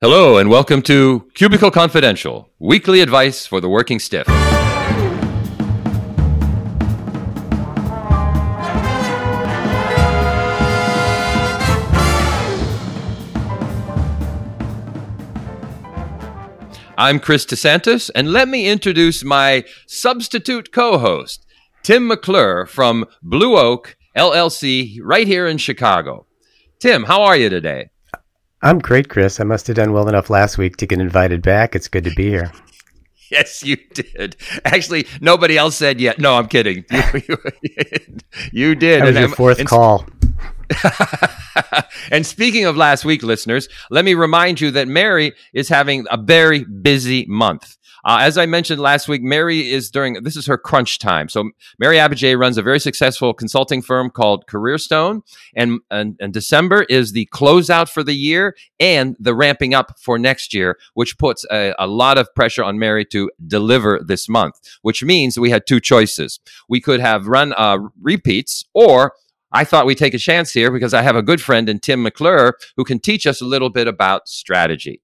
Hello, and welcome to Cubicle Confidential, weekly advice for the working stiff. I'm Chris De Santis, and let me introduce my substitute co host, Tim McClure from Blue Oak LLC, right here in Chicago. Tim, how are you today? I'm great, Chris. I must have done well enough last week to get invited back. It's good to be here. Yes, you did. Actually, nobody else said yet. No, I'm kidding. You, you, you did. That was and your fourth and, call. and speaking of last week, listeners, let me remind you that Mary is having a very busy month. Uh, as I mentioned last week, Mary is during this is her crunch time. So Mary Abijay runs a very successful consulting firm called Careerstone, and, and and December is the closeout for the year and the ramping up for next year, which puts a, a lot of pressure on Mary to deliver this month. Which means we had two choices: we could have run uh, repeats or I thought we'd take a chance here because I have a good friend in Tim McClure who can teach us a little bit about strategy.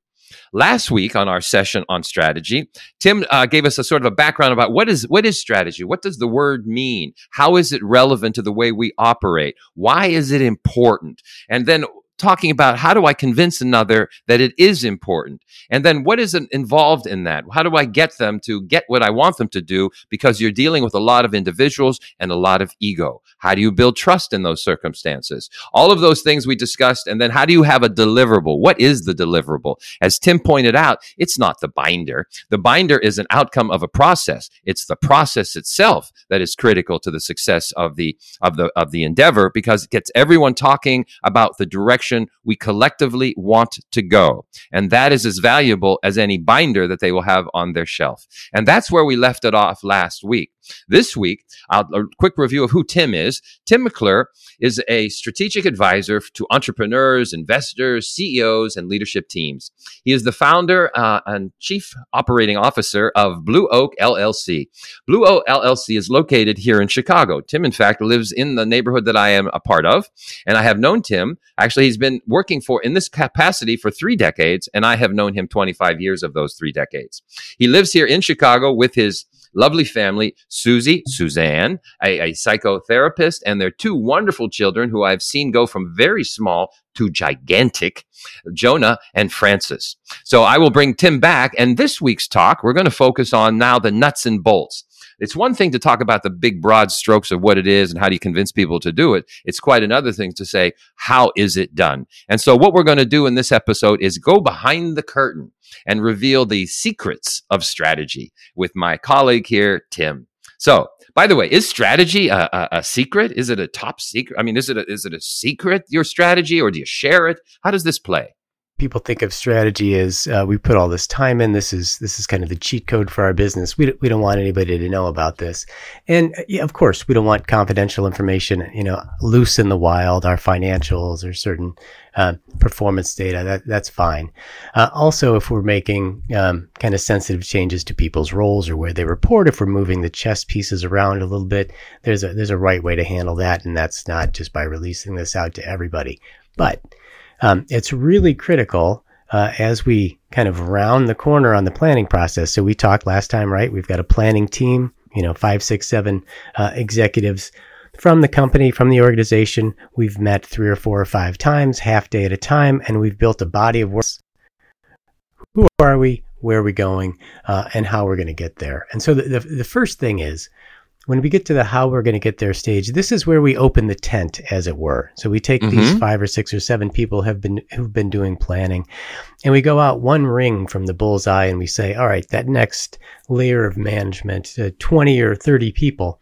Last week on our session on strategy, Tim uh, gave us a sort of a background about what is what is strategy, what does the word mean, how is it relevant to the way we operate, why is it important, and then talking about how do I convince another that it is important? And then what is involved in that? How do I get them to get what I want them to do? Because you're dealing with a lot of individuals and a lot of ego. How do you build trust in those circumstances? All of those things we discussed. And then how do you have a deliverable? What is the deliverable? As Tim pointed out, it's not the binder. The binder is an outcome of a process. It's the process itself that is critical to the success of the, of the, of the endeavor because it gets everyone talking about the direction direction we collectively want to go. And that is as valuable as any binder that they will have on their shelf. And that's where we left it off last week. This week, a quick review of who Tim is. Tim McClure is a strategic advisor to entrepreneurs, investors, CEOs, and leadership teams. He is the founder uh, and chief operating officer of Blue Oak LLC. Blue Oak LLC is located here in Chicago. Tim, in fact, lives in the neighborhood that I am a part of, and I have known Tim. Actually, he's been working for in this capacity for three decades, and I have known him 25 years of those three decades. He lives here in Chicago with his lovely family, Susie, Suzanne, a, a psychotherapist, and their two wonderful children who I've seen go from very small to gigantic, Jonah and Francis. So I will bring Tim back. And this week's talk, we're going to focus on now the nuts and bolts. It's one thing to talk about the big broad strokes of what it is and how do you convince people to do it. It's quite another thing to say, how is it done? And so what we're going to do in this episode is go behind the curtain and reveal the secrets of strategy with my colleague here, Tim. So, by the way, is strategy a, a, a, secret? Is it a top secret? I mean, is it a, is it a secret your strategy, or do you share it? How does this play? People think of strategy as uh, we put all this time in. This is this is kind of the cheat code for our business. We we don't want anybody to know about this, and yeah, of course we don't want confidential information, you know, loose in the wild. Our financials or certain uh, performance data that that's fine. Uh, also, if we're making um, kind of sensitive changes to people's roles or where they report, if we're moving the chess pieces around a little bit, there's a there's a right way to handle that, and that's not just by releasing this out to everybody, but um, it's really critical uh, as we kind of round the corner on the planning process. So we talked last time, right? We've got a planning team, you know, five, six, seven uh, executives from the company, from the organization. We've met three or four or five times, half day at a time, and we've built a body of work. Who are we? Where are we going? Uh, and how we're going to get there. And so the, the, the first thing is when we get to the how we're going to get there stage, this is where we open the tent, as it were. So we take mm-hmm. these five or six or seven people have been who've been doing planning, and we go out one ring from the bullseye, and we say, all right, that next layer of management, uh, twenty or thirty people,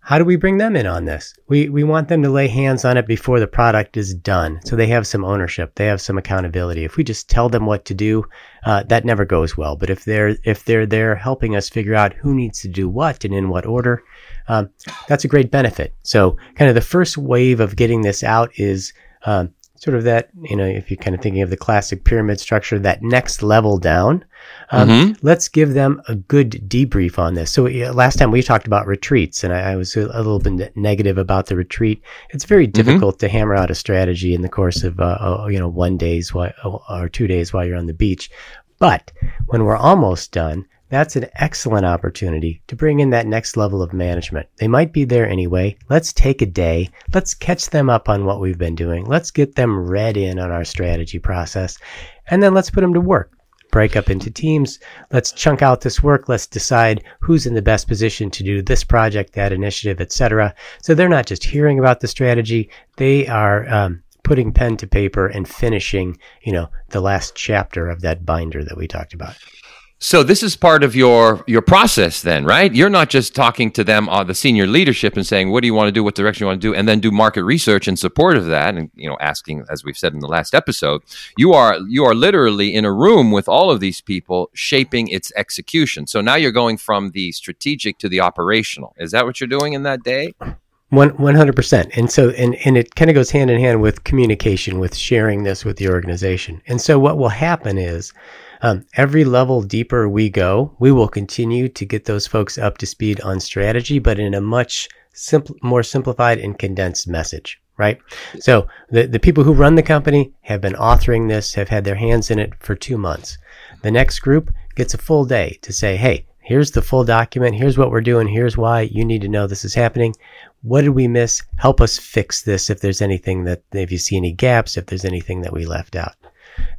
how do we bring them in on this? We we want them to lay hands on it before the product is done, so they have some ownership, they have some accountability. If we just tell them what to do, uh, that never goes well. But if they're if they're there helping us figure out who needs to do what and in what order, um, that's a great benefit. So, kind of the first wave of getting this out is uh, sort of that, you know, if you're kind of thinking of the classic pyramid structure, that next level down, um, mm-hmm. let's give them a good debrief on this. So uh, last time we talked about retreats, and I, I, was a little bit negative about the retreat. It's very mm-hmm. difficult mm-hmm. to hammer out a strategy in the course of, uh, uh, you know, one days while, or two days while you're on the beach. But when we're almost done, that's an excellent opportunity to bring in that next level of management. They might be there anyway. Let's take a day. Let's catch them up on what we've been doing. Let's get them read in on our strategy process. And then let's put them to work. Break up into teams. Let's chunk out this work. Let's decide who's in the best position to do this project, that initiative, etc. So they're not just hearing about the strategy. They are um, putting pen to paper and finishing, you know, the last chapter of that binder that we talked about. So this is part of your your process then, right? You're not just talking to them on uh, the senior leadership and saying, "What do you want to do? What direction you want to do?" and then do market research in support of that and you know, asking as we've said in the last episode, you are you are literally in a room with all of these people shaping its execution. So now you're going from the strategic to the operational. Is that what you're doing in that day? One hundred percent, and so and and it kind of goes hand in hand with communication, with sharing this with the organization. And so what will happen is um, every level deeper we go, we will continue to get those folks up to speed on strategy, but in a much simple, more simplified and condensed message, right? So the, the people who run the company have been authoring this, have had their hands in it for two months. The next group gets a full day to say, Hey, here's the full document. Here's what we're doing. Here's why you need to know this is happening. What did we miss? Help us fix this if there's anything that, if you see any gaps, if there's anything that we left out.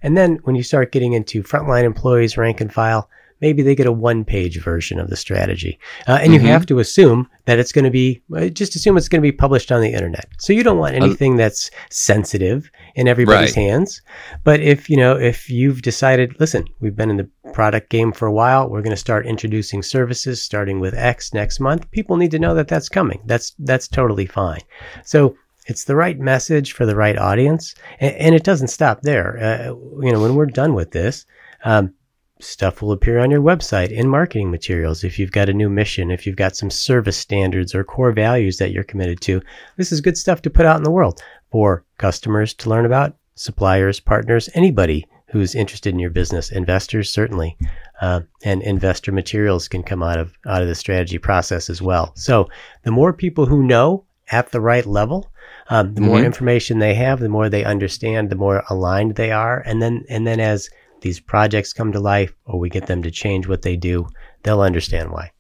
And then when you start getting into frontline employees, rank and file, maybe they get a one page version of the strategy. Uh, and mm-hmm. you have to assume that it's going to be, uh, just assume it's going to be published on the internet. So you don't want anything that's sensitive in everybody's right. hands. But if, you know, if you've decided, listen, we've been in the product game for a while, we're going to start introducing services starting with X next month. People need to know that that's coming. That's, that's totally fine. So it's the right message for the right audience, and, and it doesn't stop there. Uh, you know, when we're done with this, um, stuff will appear on your website in marketing materials. If you've got a new mission, if you've got some service standards or core values that you're committed to, this is good stuff to put out in the world for customers to learn about, suppliers, partners, anybody who's interested in your business, investors certainly, uh, and investor materials can come out of out of the strategy process as well. So the more people who know at the right level, um, the mm-hmm. more information they have, the more they understand, the more aligned they are, and then and then as these projects come to life, or we get them to change what they do, they'll understand why.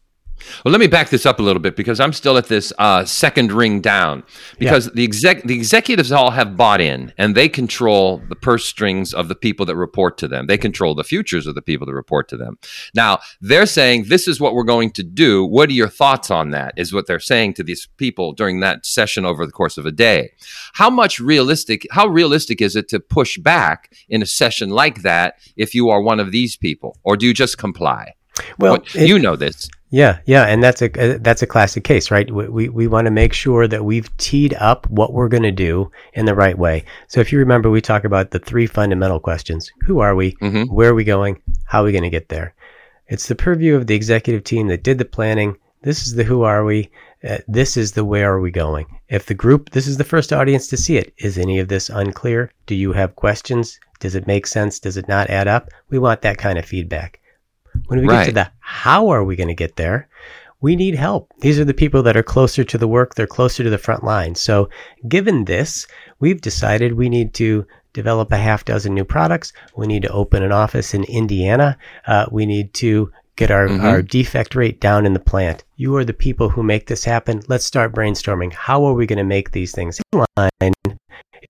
Well, let me back this up a little bit because I'm still at this uh, second ring down. Because yeah. the exec the executives all have bought in, and they control the purse strings of the people that report to them. They control the futures of the people that report to them. Now they're saying this is what we're going to do. What are your thoughts on that? Is what they're saying to these people during that session over the course of a day. How much realistic? How realistic is it to push back in a session like that if you are one of these people, or do you just comply? Well, what, it, you know this. Yeah, yeah, and that's a uh, that's a classic case, right? We we, we want to make sure that we've teed up what we're going to do in the right way. So if you remember, we talk about the three fundamental questions: Who are we? Mm-hmm. Where are we going? How are we going to get there? It's the purview of the executive team that did the planning. This is the who are we? Uh, this is the where are we going? If the group, this is the first audience to see it. Is any of this unclear? Do you have questions? Does it make sense? Does it not add up? We want that kind of feedback. When we right. get to the how are we going to get there, we need help. These are the people that are closer to the work, they're closer to the front line. So, given this, we've decided we need to develop a half dozen new products. We need to open an office in Indiana. Uh, we need to get our, mm-hmm. our defect rate down in the plant. You are the people who make this happen. Let's start brainstorming. How are we going to make these things line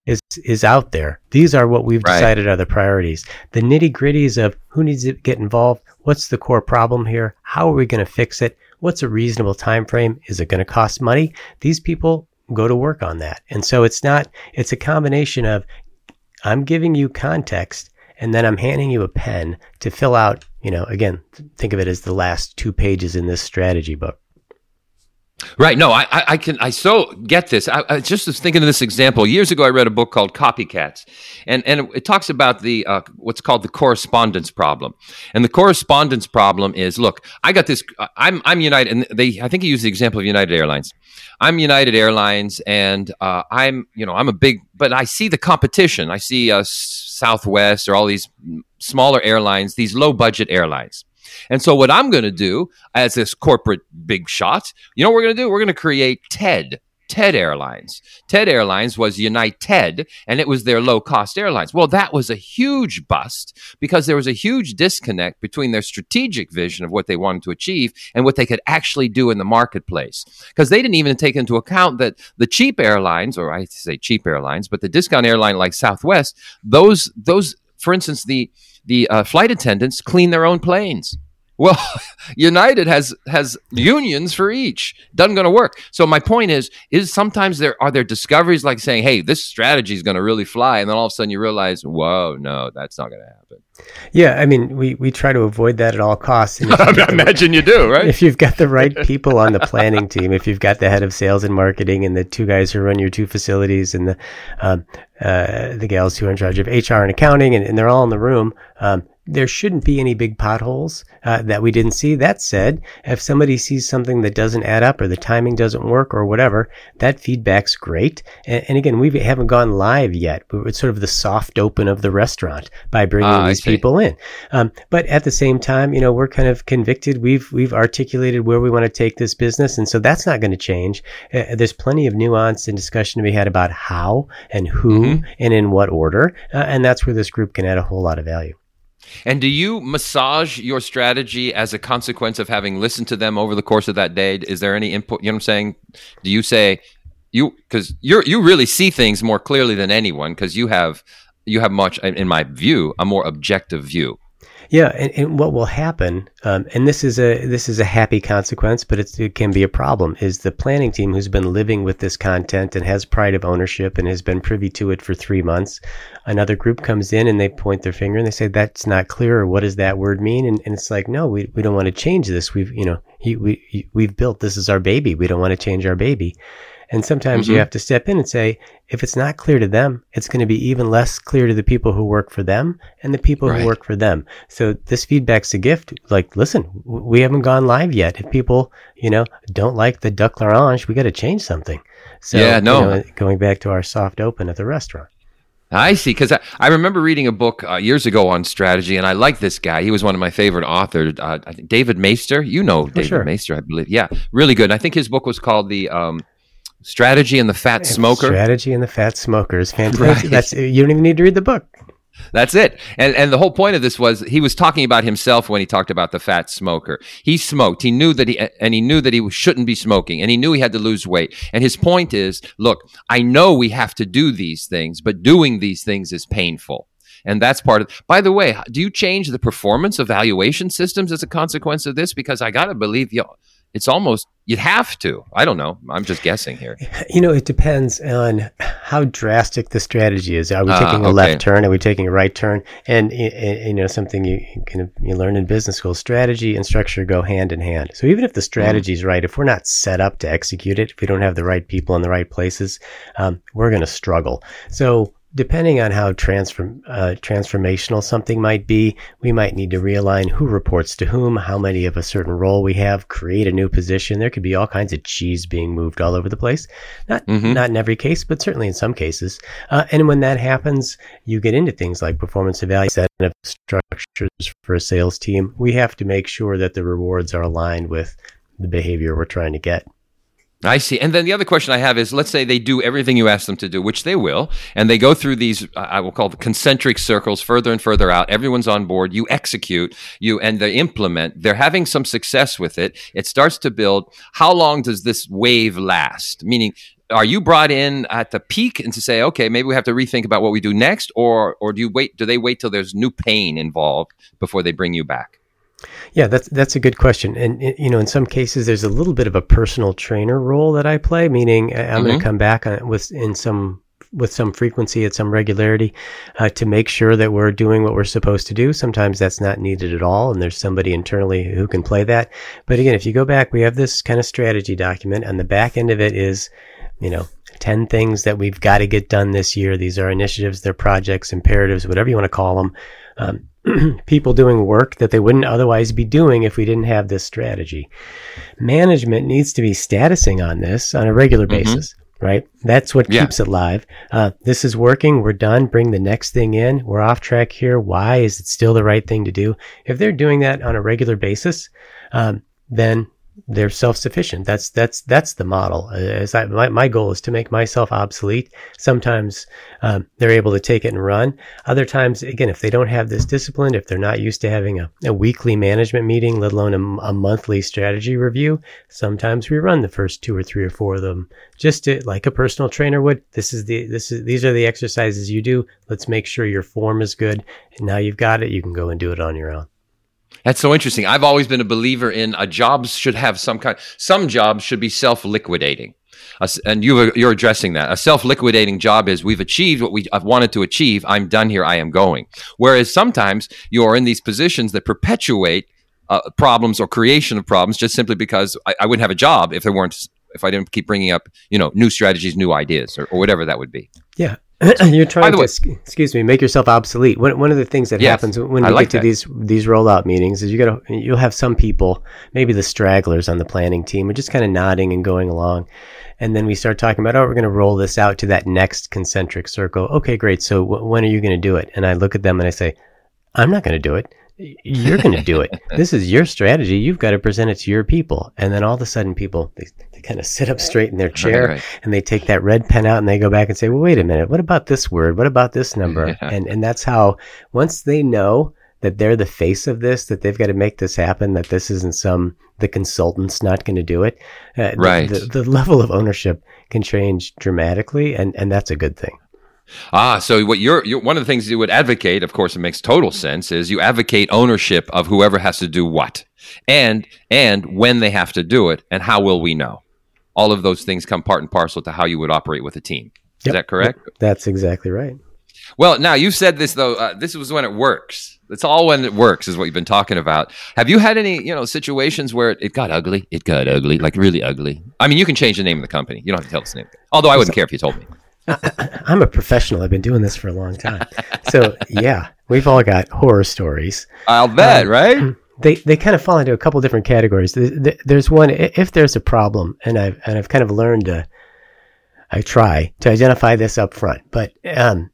is is out there. These are what we've right. decided are the priorities. The nitty gritties of who needs to get involved, what's the core problem here, how are we going to fix it, what's a reasonable time frame, is it going to cost money? These people go to work on that, and so it's not. It's a combination of I'm giving you context, and then I'm handing you a pen to fill out. You know, again, think of it as the last two pages in this strategy book. Right. No, I, I can, I so get this. I, I, just was thinking of this example. Years ago, I read a book called Copycats, and, and it, talks about the, uh, what's called the correspondence problem. And the correspondence problem is, look, I got this, I'm, I'm United, and they, I think he used the example of United Airlines. I'm United Airlines, and uh, I'm, you know, I'm a big, but I see the competition. I see uh, Southwest or all these smaller airlines, these low budget airlines. And so, what I'm going to do as this corporate big shot, you know, what we're going to do? We're going to create TED. TED Airlines. TED Airlines was United, and it was their low cost airlines. Well, that was a huge bust because there was a huge disconnect between their strategic vision of what they wanted to achieve and what they could actually do in the marketplace. Because they didn't even take into account that the cheap airlines, or I say cheap airlines, but the discount airline like Southwest, those, those, for instance, the, the uh, flight attendants clean their own planes. Well, United has has unions for each. Doesn't going to work. So my point is, is sometimes there are there discoveries like saying, "Hey, this strategy is going to really fly," and then all of a sudden you realize, "Whoa, no, that's not going to happen." Yeah, I mean, we, we try to avoid that at all costs. I imagine you do, right? If you've got the right people on the planning team, if you've got the head of sales and marketing and the two guys who run your two facilities and the um, uh, the gals who are in charge of HR and accounting, and, and they're all in the room, um, there shouldn't be any big potholes uh, that we didn't see. That said, if somebody sees something that doesn't add up or the timing doesn't work or whatever, that feedback's great. And, and again, we haven't gone live yet. It's sort of the soft open of the restaurant by bringing uh, these people in. Um, but at the same time, you know, we're kind of convicted. We've we've articulated where we want to take this business, and so that's not going to change. Uh, there's plenty of nuance and discussion to be had about how and who mm-hmm. and in what order, uh, and that's where this group can add a whole lot of value. And do you massage your strategy as a consequence of having listened to them over the course of that day? Is there any input? You know what I'm saying? Do you say you because you're you really see things more clearly than anyone because you have you have much, in my view, a more objective view. Yeah, and, and what will happen, um, and this is a this is a happy consequence, but it can be a problem. Is the planning team who's been living with this content and has pride of ownership and has been privy to it for three months, another group comes in and they point their finger and they say that's not clear or what does that word mean? And, and it's like no, we, we don't want to change this. We've you know he, we we've built this is our baby. We don't want to change our baby. And sometimes mm-hmm. you have to step in and say, if it's not clear to them, it's going to be even less clear to the people who work for them and the people right. who work for them. So this feedback's a gift. Like, listen, we haven't gone live yet. If people, you know, don't like the duck l'orange, we got to change something. So, yeah, no. You know, going back to our soft open at the restaurant. I see. Because I, I, remember reading a book uh, years ago on strategy, and I like this guy. He was one of my favorite authors. Uh, I think David Maister. You know oh, David sure. Maister, I believe. Yeah, really good. And I think his book was called the um, Strategy and the Fat Smoker. Strategy and the Fat Smoker is fantastic. Right. That's you don't even need to read the book. That's it. And and the whole point of this was he was talking about himself when he talked about the fat smoker. He smoked. He knew that he and he knew that he shouldn't be smoking and he knew he had to lose weight. And his point is, look, I know we have to do these things, but doing these things is painful. And that's part of By the way, do you change the performance evaluation systems as a consequence of this because I got to believe you it's almost you'd have to. I don't know. I'm just guessing here. You know, it depends on how drastic the strategy is. Are we uh, taking a okay. left turn? Are we taking a right turn? And, you know, something you can you learn in business school: strategy and structure go hand in hand. So even if the strategy is mm. right, if we're not set up to execute it, if we don't have the right people in the right places, um, we're going to struggle. So depending on how transform, uh, transformational something might be, we might need to realign who reports to whom, how many of a certain role we have, create a new position. There could be all kinds of cheese being moved all over the place. Not mm-hmm. not in every case, but certainly in some cases. Uh, and when that happens, you get into things like performance evaluation structures for a sales team. We have to make sure that the rewards are aligned with the behavior we're trying to get. I see. And then the other question I have is let's say they do everything you ask them to do, which they will, and they go through these, I will call the concentric circles further and further out. Everyone's on board. You execute, you, and they implement. They're having some success with it. It starts to build. How long does this wave last? Meaning, are you brought in at the peak and to say, okay, maybe we have to rethink about what we do next, or or do you wait? Do they wait till there's new pain involved before they bring you back? Yeah, that's that's a good question. And you know, in some cases, there's a little bit of a personal trainer role that I play, meaning I'm mm-hmm. going to come back with in some with some frequency, at some regularity, uh, to make sure that we're doing what we're supposed to do. Sometimes that's not needed at all, and there's somebody internally who can play that. But again, if you go back, we have this kind of strategy document, and the back end of it is, you know, 10 things that we've got to get done this year. These are initiatives, they're projects, imperatives, whatever you want to call them. Um, people doing work that they wouldn't otherwise be doing if we didn't have this strategy. Management needs to be statusing on this on a regular mm-hmm. basis, right? That's what yeah. keeps it live. Uh, this is working. We're done. Bring the next thing in. We're off track here. Why is it still the right thing to do? If they're doing that on a regular basis, um, then they're self-sufficient. That's that's that's the model. As I, my my goal is to make myself obsolete. Sometimes um, they're able to take it and run. Other times, again, if they don't have this discipline, if they're not used to having a, a weekly management meeting, let alone a, a, monthly strategy review, sometimes we run the first two or three or four of them just to, like a personal trainer would. This is the this is these are the exercises you do. Let's make sure your form is good. And now you've got it, you can go and do it on your own. That's so interesting. I've always been a believer in a jobs should have some kind. Some jobs should be self-liquidating, uh, and you you're addressing that. A self-liquidating job is we've achieved what we have wanted to achieve. I'm done here. I am going. Whereas sometimes you are in these positions that perpetuate uh, problems or creation of problems just simply because I, I, wouldn't have a job if there weren't if I didn't keep bringing up you know new strategies, new ideas, or, or whatever that would be. Yeah, You're trying to, way, excuse me, make yourself obsolete. One, one of the things that yes, happens when we like get to that. these these rollout meetings is you got to you'll have some people, maybe the stragglers on the planning team, are just kind of nodding and going along, and then we start talking about, oh, we're going to roll this out to that next concentric circle. Okay, great. So w- when are you going to do it? And I look at them and I say, I'm not going to do it. You're going to do it. this is your strategy. You've got to present it to your people. And then all of a sudden, people they, they kind of sit up straight in their chair right, and they take that red pen out and they go back and say, "Well, wait a minute. What about this word? What about this number?" Yeah. And and that's how once they know that they're the face of this, that they've got to make this happen, that this isn't some the consultant's not going to do it. Uh, right. The, the, the level of ownership can change dramatically, and and that's a good thing. Ah, so what you're, you're, one of the things you would advocate, of course, it makes total sense, is you advocate ownership of whoever has to do what, and and when they have to do it, and how will we know? All of those things come part and parcel to how you would operate with a team. Is yep. that correct? That's exactly right. Well, now you said this though. Uh, this was when it works. It's all when it works, is what you've been talking about. Have you had any, you know, situations where it, it got ugly? It got ugly, like really ugly. I mean, you can change the name of the company. You don't have to tell us the name. Although I wouldn't care if you told me. I'm a professional. I've been doing this for a long time. So yeah, we've all got horror stories. I'll bet, um, right? They they kind of fall into a couple different categories. There's one if there's a problem, and I've and I've kind of learned to. I try to identify this up front, but um,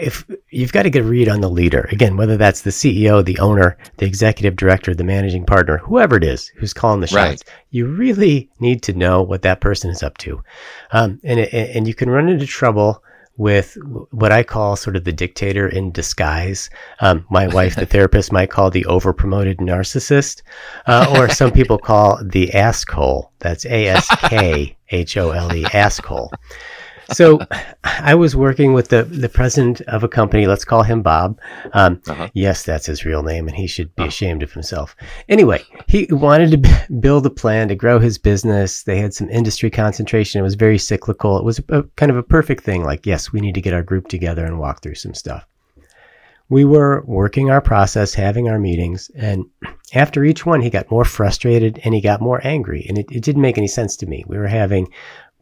if you've got to get a read on the leader again, whether that's the CEO, the owner, the executive director, the managing partner, whoever it is who's calling the shots, right. you really need to know what that person is up to, um, and and you can run into trouble with what I call sort of the dictator in disguise. Um, my wife, the therapist, might call the overpromoted narcissist, uh, or some people call the askhole. That's A S K H O L E, askhole so I was working with the, the president of a company. Let's call him Bob. Um, uh-huh. Yes, that's his real name, and he should be uh-huh. ashamed of himself. Anyway, he wanted to b- build a plan to grow his business. They had some industry concentration. It was very cyclical. It was a, kind of a perfect thing. Like, yes, we need to get our group together and walk through some stuff. We were working our process, having our meetings, and after each one, he got more frustrated and he got more angry. And it, it didn't make any sense to me. We were having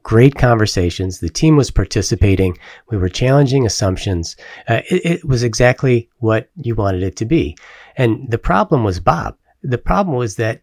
great conversations. The team was participating. We were challenging assumptions. Uh, it, it, was exactly what you wanted it to be. And the problem was Bob. The problem was that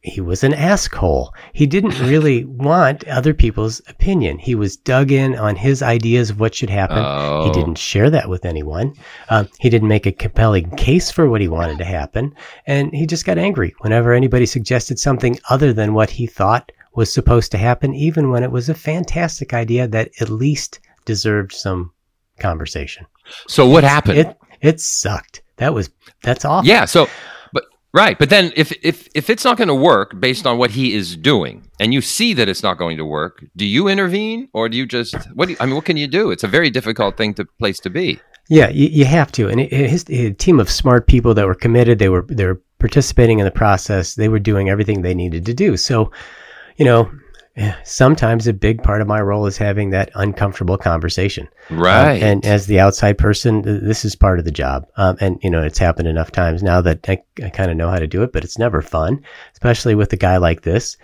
he was an askhole. He didn't really want other people's opinion. He was dug in on his ideas of what should happen. Oh. He didn't share that with anyone. Um, he didn't make a compelling case for what he wanted to happen. And he just got angry whenever anybody suggested something other than what he thought was supposed to happen, even when it was a fantastic idea that at least deserved some conversation. So what happened? It it sucked. That was that's awful. Yeah. So, but right. But then if if if it's not going to work based on what he is doing, and you see that it's not going to work, do you intervene or do you just what? Do you, I mean, what can you do? It's a very difficult thing to place to be. Yeah, you, you have to. And it, his, a team of smart people that were committed, they were they were participating in the process. They were doing everything they needed to do. So you know, sometimes a big part of my role is having that uncomfortable conversation. Right. Um, and as the outside person, this is part of the job. Um, and, you know, it's happened enough times now that I, I kind of know how to do it, but it's never fun, especially with a guy like this.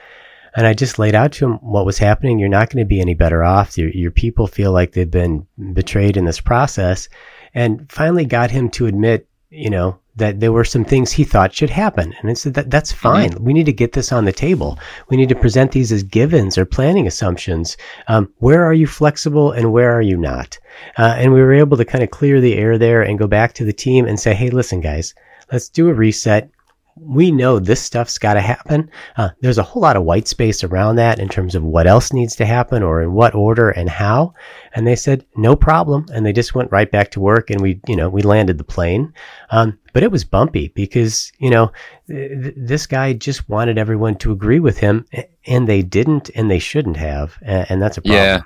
And I just laid out to him what was happening. You're not going to be any better off. Your, your people feel like they've been betrayed in this process and finally got him to admit, you know, that there were some things he thought should happen. And I said that that's mm-hmm. fine. Mm-hmm. We need to get this on the table. We need to present these as givens or planning assumptions. Um, where are you flexible and where are you not? Uh, and we were able to kind of clear the air there and go back to the team and say, Hey, listen, guys, let's do a reset we know this stuff's got to happen. Uh, there's a whole lot of white space around that in terms of what else needs to happen or in what order and how. And they said, no problem. And they just went right back to work and we, you know, we landed the plane. Um, but it was bumpy because, you know, th- this guy just wanted everyone to agree with him and they didn't and they shouldn't have. And, and that's a problem. Yeah.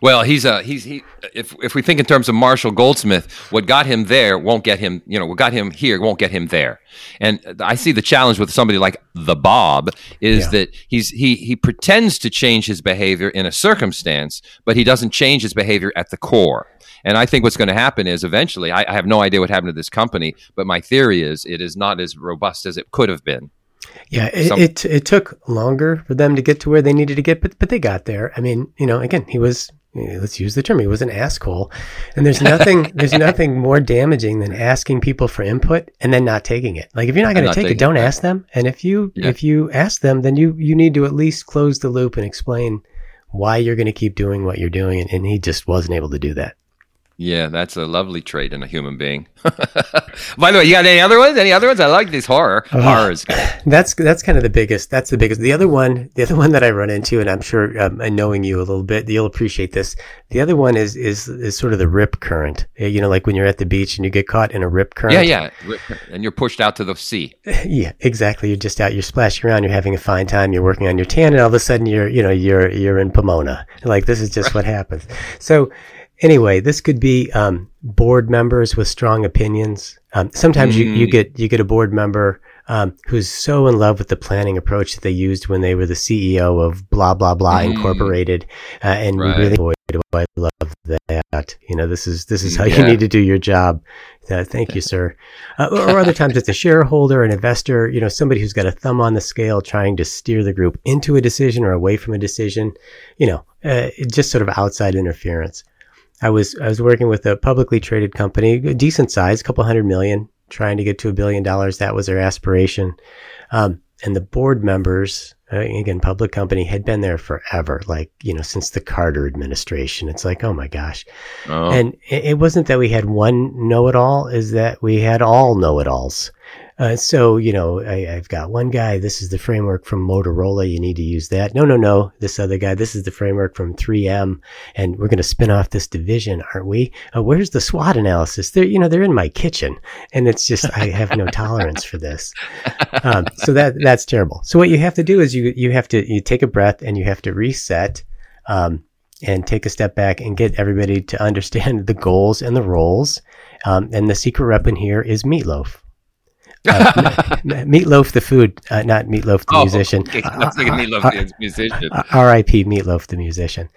Well, he's a he's he. If if we think in terms of Marshall Goldsmith, what got him there won't get him. You know, what got him here won't get him there. And I see the challenge with somebody like the Bob is yeah. that he's he he pretends to change his behavior in a circumstance, but he doesn't change his behavior at the core. And I think what's going to happen is eventually, I, I have no idea what happened to this company, but my theory is it is not as robust as it could have been. Yeah, it, Some, it, it took longer for them to get to where they needed to get, but but they got there. I mean, you know, again, he was let's use the term he was an askhole and there's nothing there's nothing more damaging than asking people for input and then not taking it like if you're not going to take it don't it. ask them and if you yeah. if you ask them then you you need to at least close the loop and explain why you're going to keep doing what you're doing and, and he just wasn't able to do that yeah, that's a lovely trait in a human being. By the way, you got any other ones? Any other ones? I like these horror uh, horrors. That's that's kind of the biggest. That's the biggest. The other one, the other one that I run into, and I'm sure, um, and knowing you a little bit, you'll appreciate this. The other one is is is sort of the rip current. You know, like when you're at the beach and you get caught in a rip current. Yeah, yeah, and you're pushed out to the sea. yeah, exactly. You're just out. You're splashing around. You're having a fine time. You're working on your tan, and all of a sudden you're you know you're you're in Pomona. Like this is just what happens. So anyway, this could be um, board members with strong opinions. Um, sometimes mm. you, you mm. get you get a board member um, who's so in love with the planning approach that they used when they were the CEO of blah blah blah mm. Incorporated, uh, and right. we really boy, do I love that. You know, this is this is how yeah. you need to do your job. Uh, thank you, sir. Uh, or other times it's a shareholder, an investor, you know, somebody who's got a thumb on the scale trying to steer the group into a decision or away from a decision. You know, uh, just sort of outside interference. I was I was working with a publicly traded company, a decent size, a couple hundred million, trying to get to a billion dollars. That was their aspiration. Um, and the board members, uh, again, public company, had been there forever, like you know, since the Carter administration. It's like, oh my gosh, oh. and it, it wasn't that we had one know-it-all; is that we had all know-it-alls. Uh, so, you know, I, have got one guy, this is the framework from Motorola. You need to use that. No, no, no. This other guy, this is the framework from 3M. And we're going to spin off this division, aren't we? Uh, where's the SWOT analysis? They're, you know, they're in my kitchen. And it's just, I have no tolerance for this. Um, so that, that's terrible. So what you have to do is you, you have to, you take a breath and you have to reset. Um, and take a step back and get everybody to understand the goals and the roles. Um, and the secret weapon here is meatloaf. Uh, Meatloaf the food, uh, not Meat Loaf the oh, musician. Okay. That's like Meat Loaf the musician. R.I.P. Meat Loaf the musician.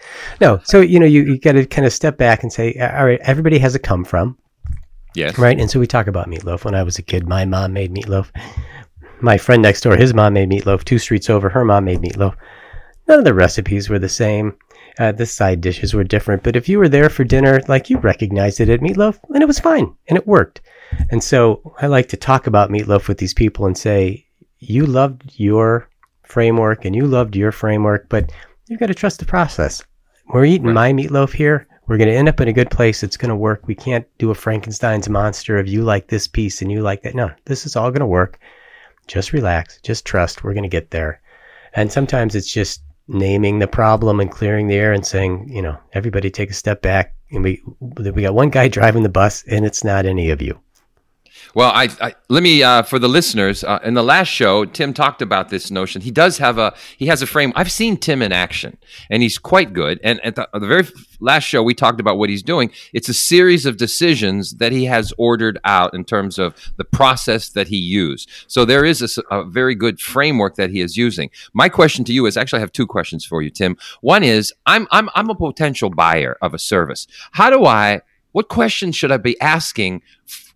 No, so you know you, you got to kind of step back and say, all right, everybody has a come from. Yes. Right, and so we talk about meatloaf. When I was a kid, my mom made meatloaf. My friend next door, his mom made meatloaf. Two streets over, her mom made meatloaf. None of the recipes were the same. Uh, the side dishes were different, but if you were there for dinner, like you recognized it at meatloaf, and it was fine, and it worked. And so I like to talk about meatloaf with these people and say, you loved your framework and you loved your framework, but you've got to trust the process. We're eating right. my meatloaf here. We're going to end up in a good place. It's going to work. We can't do a Frankenstein's monster of you like this piece and you like that. No, this is all going to work. Just relax. Just trust. We're going to get there. And sometimes it's just naming the problem and clearing the air and saying, you know, everybody take a step back. And we, we got one guy driving the bus and it's not any of you. Well, I, I let me uh, for the listeners uh, in the last show, Tim talked about this notion. He does have a he has a frame. I've seen Tim in action, and he's quite good. And at the, the, very last show, we talked about what he's doing. It's a series of decisions that he has ordered out in terms of the process that he used. So there is a, a very good framework that he is using. My question to you is actually I have two questions for you, Tim. One is I'm I'm I'm a potential buyer of a service. How do I what questions should I be asking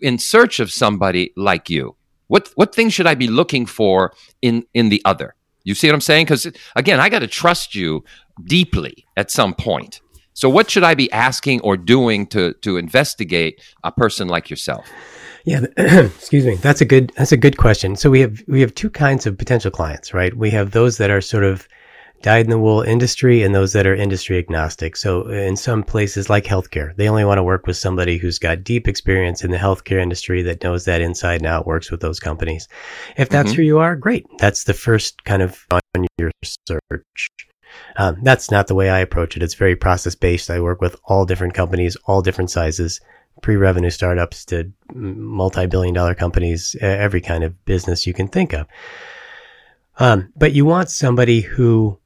in search of somebody like you? What what things should I be looking for in in the other? You see what I'm saying? Because again, I got to trust you deeply at some point. So, what should I be asking or doing to to investigate a person like yourself? Yeah, excuse me. That's a good that's a good question. So we have we have two kinds of potential clients, right? We have those that are sort of dyed in the wool industry and those that are industry agnostic. So in some places like healthcare, they only want to work with somebody who's got deep experience in the healthcare industry that knows that inside and out, works with those companies. If that's mm-hmm. who you are, great. That's the first kind of on your search. Um, that's not the way I approach it. It's very process based. I work with all different companies, all different sizes, pre-revenue startups to multi-billion dollar companies, every kind of business you can think of. Um, but you want somebody who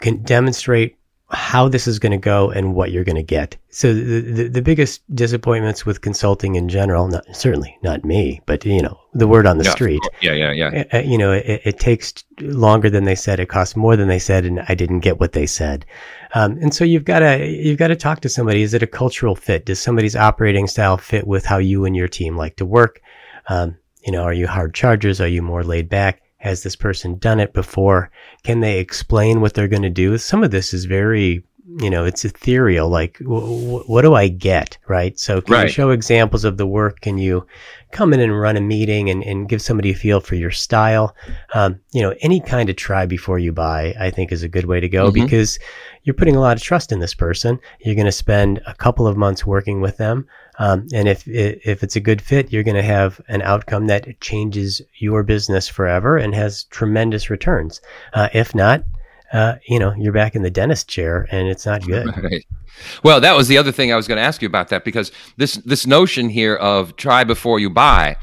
can demonstrate how this is going to go and what you're going to get. So the, the, the biggest disappointments with consulting in general, not certainly not me, but you know the word on the yeah, street. Yeah, yeah, yeah. Uh, you know, it, it, takes longer than they said. It costs more than they said, and I didn't get what they said. Um, and so you've got to you've got to talk to somebody. Is it a cultural fit? Does somebody's operating style fit with how you and your team like to work? Um, you know, are you hard chargers? Are you more laid back? Has this person done it before? Can they explain what they're going to do? Some of this is very, you know, it's ethereal. Like, w- what do I get? Right. So can right. you show examples of the work? Can you come in and run a meeting and, and give somebody a feel for your style? Um, you know, any kind of try before you buy, I think is a good way to go mm-hmm. because you're putting a lot of trust in this person. You're going to spend a couple of months working with them. Um, and if if it's a good fit, you're going to have an outcome that changes your business forever and has tremendous returns. Uh, if not, uh, you know, you're back in the dentist chair and it's not good. Right. Well, that was the other thing I was going to ask you about that because this this notion here of try before you buy.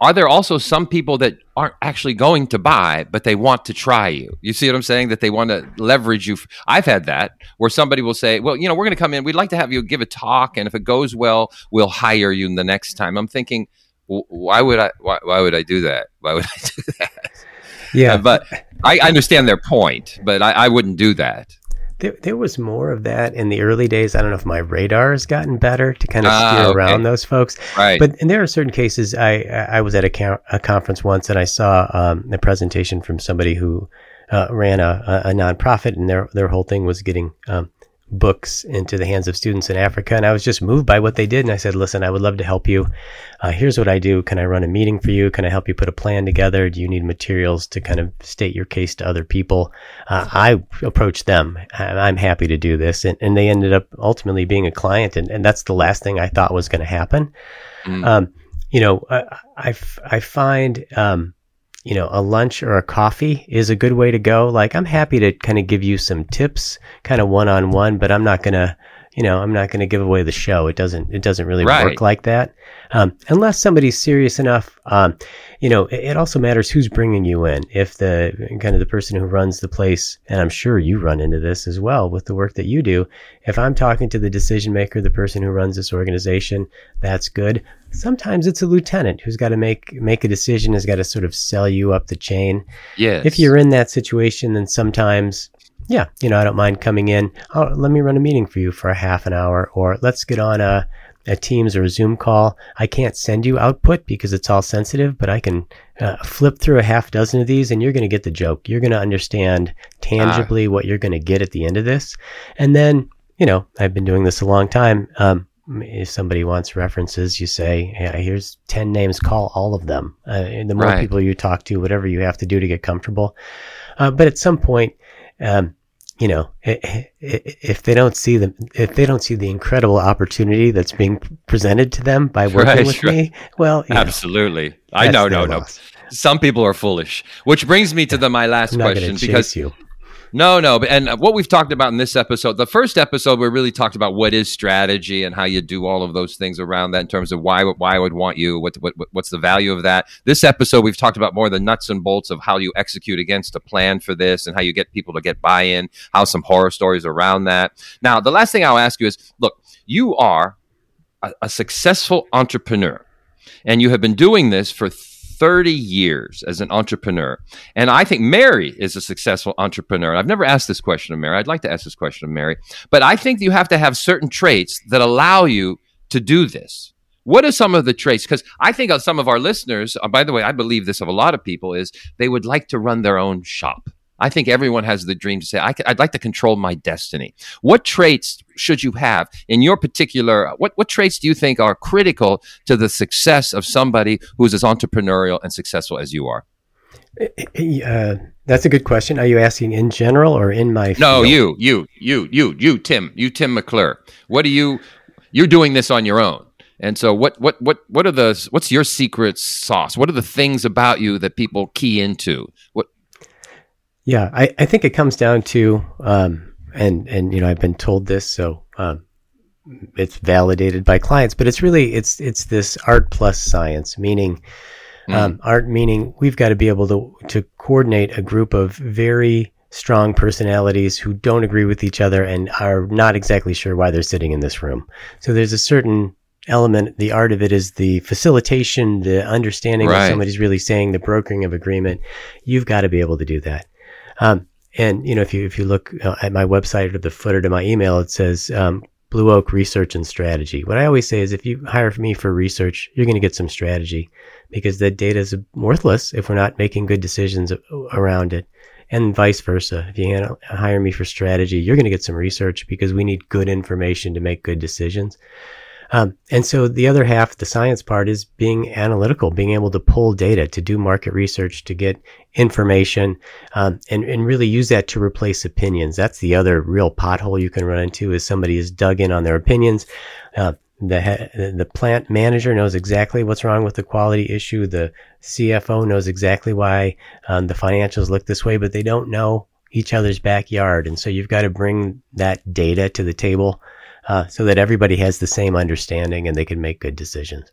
Are there also some people that aren't actually going to buy, but they want to try you? You see what I'm saying? That they want to leverage you. I've had that where somebody will say, "Well, you know, we're going to come in. We'd like to have you give a talk, and if it goes well, we'll hire you the next time." I'm thinking, why would I? Why, why would I do that? Why would I do that? Yeah, uh, but I, understand their point, but I, I wouldn't do that. There, there was more of that in the early days. I don't know if my radar has gotten better to kind of ah, steer okay. around those folks. Right. But and there are certain cases. I I was at a, a conference once and I saw um, a presentation from somebody who uh, ran a, a, nonprofit, and their their whole thing was getting um, books into the hands of students in Africa. And I was just moved by what they did. And I said, listen, I would love to help you. Uh, here's what I do. Can I run a meeting for you? Can I help you put a plan together? Do you need materials to kind of state your case to other people? Uh, I approached them. I'm happy to do this. And, and they ended up ultimately being a client. And, and that's the last thing I thought was going to happen. Mm. Um, you know, I, I, I find, um, you know, a lunch or a coffee is a good way to go. Like, I'm happy to kind of give you some tips, kind of one on one, but I'm not going to, you know, I'm not going to give away the show. It doesn't, it doesn't really right. work like that. Um, unless somebody's serious enough, um, you know, it, it, also matters who's bringing you in. If the kind of the person who runs the place, and I'm sure you run into this as well with the work that you do. If I'm talking to the decision maker, the person who runs this organization, that's good. Sometimes it's a lieutenant who's got to make make a decision, has got to sort of sell you up the chain. Yes. If you're in that situation, then sometimes yeah, you know, I don't mind coming in. Oh, let me run a meeting for you for a half an hour, or let's get on a a Teams or a Zoom call. I can't send you output because it's all sensitive, but I can uh, flip through a half dozen of these and you're going to get the joke. You're going to understand tangibly what you're going to get at the end of this. And then, you know, I've been doing this a long time. Um, if somebody wants references, you say, hey, here's 10 names, call all of them. Uh, the more right. people you talk to, whatever you have to do to get comfortable. Uh, but at some point, um, you know, if they don't see the if they don't see the incredible opportunity that's being presented to them by working right, with right. me, well, absolutely, know, I know, no, no. Some people are foolish, which brings me to the my last question because you. No, no. And what we've talked about in this episode, the first episode, we really talked about what is strategy and how you do all of those things around that in terms of why, why I would want you, what, what, what's the value of that. This episode, we've talked about more the nuts and bolts of how you execute against a plan for this and how you get people to get buy in, how some horror stories around that. Now, the last thing I'll ask you is look, you are a, a successful entrepreneur and you have been doing this for 30 years as an entrepreneur. And I think Mary is a successful entrepreneur. I've never asked this question of Mary. I'd like to ask this question of Mary. But I think you have to have certain traits that allow you to do this. What are some of the traits? Because I think of some of our listeners, uh, by the way, I believe this of a lot of people, is they would like to run their own shop. I think everyone has the dream to say, I would like to control my destiny. What traits should you have in your particular, what, what traits do you think are critical to the success of somebody who's as entrepreneurial and successful as you are? Eh, eh, eh, uh, that's a good question. Are you asking in general or in my field? No, you, you, you, you, you, Tim, you, Tim McClure. What do you, you're doing this on your own. And so what what what what are the what's your secret sauce? What are the things about you that people key into? What yeah, I, I think it comes down to, um, and and you know I've been told this, so um, it's validated by clients. But it's really it's it's this art plus science, meaning mm. um, art meaning we've got to be able to to coordinate a group of very strong personalities who don't agree with each other and are not exactly sure why they're sitting in this room. So there's a certain element. The art of it is the facilitation, the understanding right. what somebody's really saying, the brokering of agreement. You've got to be able to do that. Um, and you know, if you if you look uh, at my website or the footer to my email, it says um, Blue Oak Research and Strategy. What I always say is, if you hire me for research, you're going to get some strategy because the data is worthless if we're not making good decisions around it, and vice versa. If you hire me for strategy, you're going to get some research because we need good information to make good decisions. Um, and so the other half, the science part, is being analytical, being able to pull data, to do market research, to get information, um, and, and really use that to replace opinions. That's the other real pothole you can run into is somebody is dug in on their opinions. Uh, the the plant manager knows exactly what's wrong with the quality issue. The CFO knows exactly why um, the financials look this way, but they don't know each other's backyard. And so you've got to bring that data to the table uh, so that everybody has the same understanding and they can make good decisions.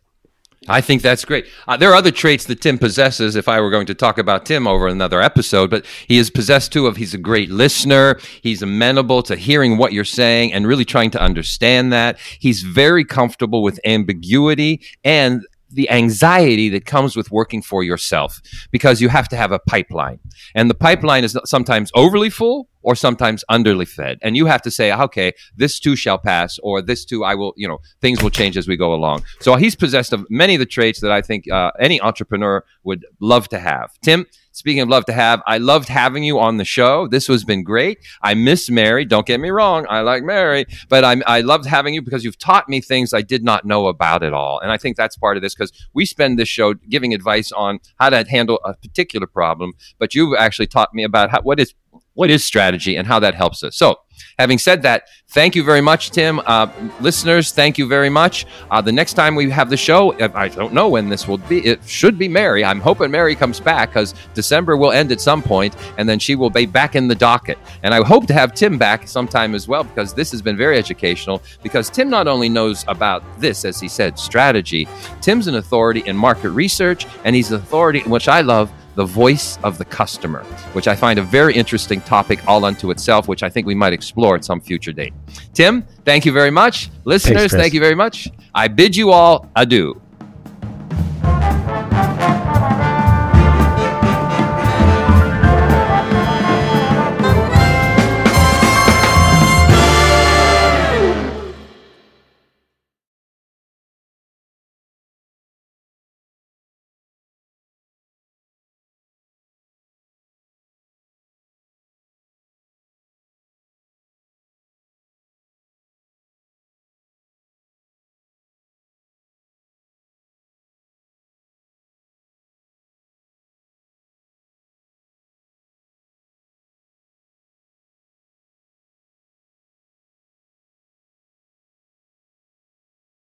I think that's great. Uh, there are other traits that Tim possesses. If I were going to talk about Tim over another episode, but he is possessed too of he's a great listener. He's amenable to hearing what you're saying and really trying to understand that. He's very comfortable with ambiguity and the anxiety that comes with working for yourself because you have to have a pipeline. And the pipeline is sometimes overly full or sometimes underly fed. And you have to say, okay, this too shall pass, or this too I will, you know, things will change as we go along. So he's possessed of many of the traits that I think uh, any entrepreneur would love to have. Tim, Speaking of love to have, I loved having you on the show. This has been great. I miss Mary. Don't get me wrong. I like Mary, but I'm, I loved having you because you've taught me things I did not know about at all. And I think that's part of this because we spend this show giving advice on how to handle a particular problem, but you've actually taught me about how, what is what is strategy and how that helps us. So, having said that, thank you very much, Tim. Uh, listeners, thank you very much. Uh, the next time we have the show, I don't know when this will be. It should be Mary. I'm hoping Mary comes back because December will end at some point, and then she will be back in the docket. And I hope to have Tim back sometime as well because this has been very educational. Because Tim not only knows about this, as he said, strategy. Tim's an authority in market research, and he's an authority, which I love the voice of the customer, which I find a very interesting topic all unto itself, which I think we might explore at some future date. Tim, thank you very much. Listeners, Thanks, thank you very much. I bid you all adieu.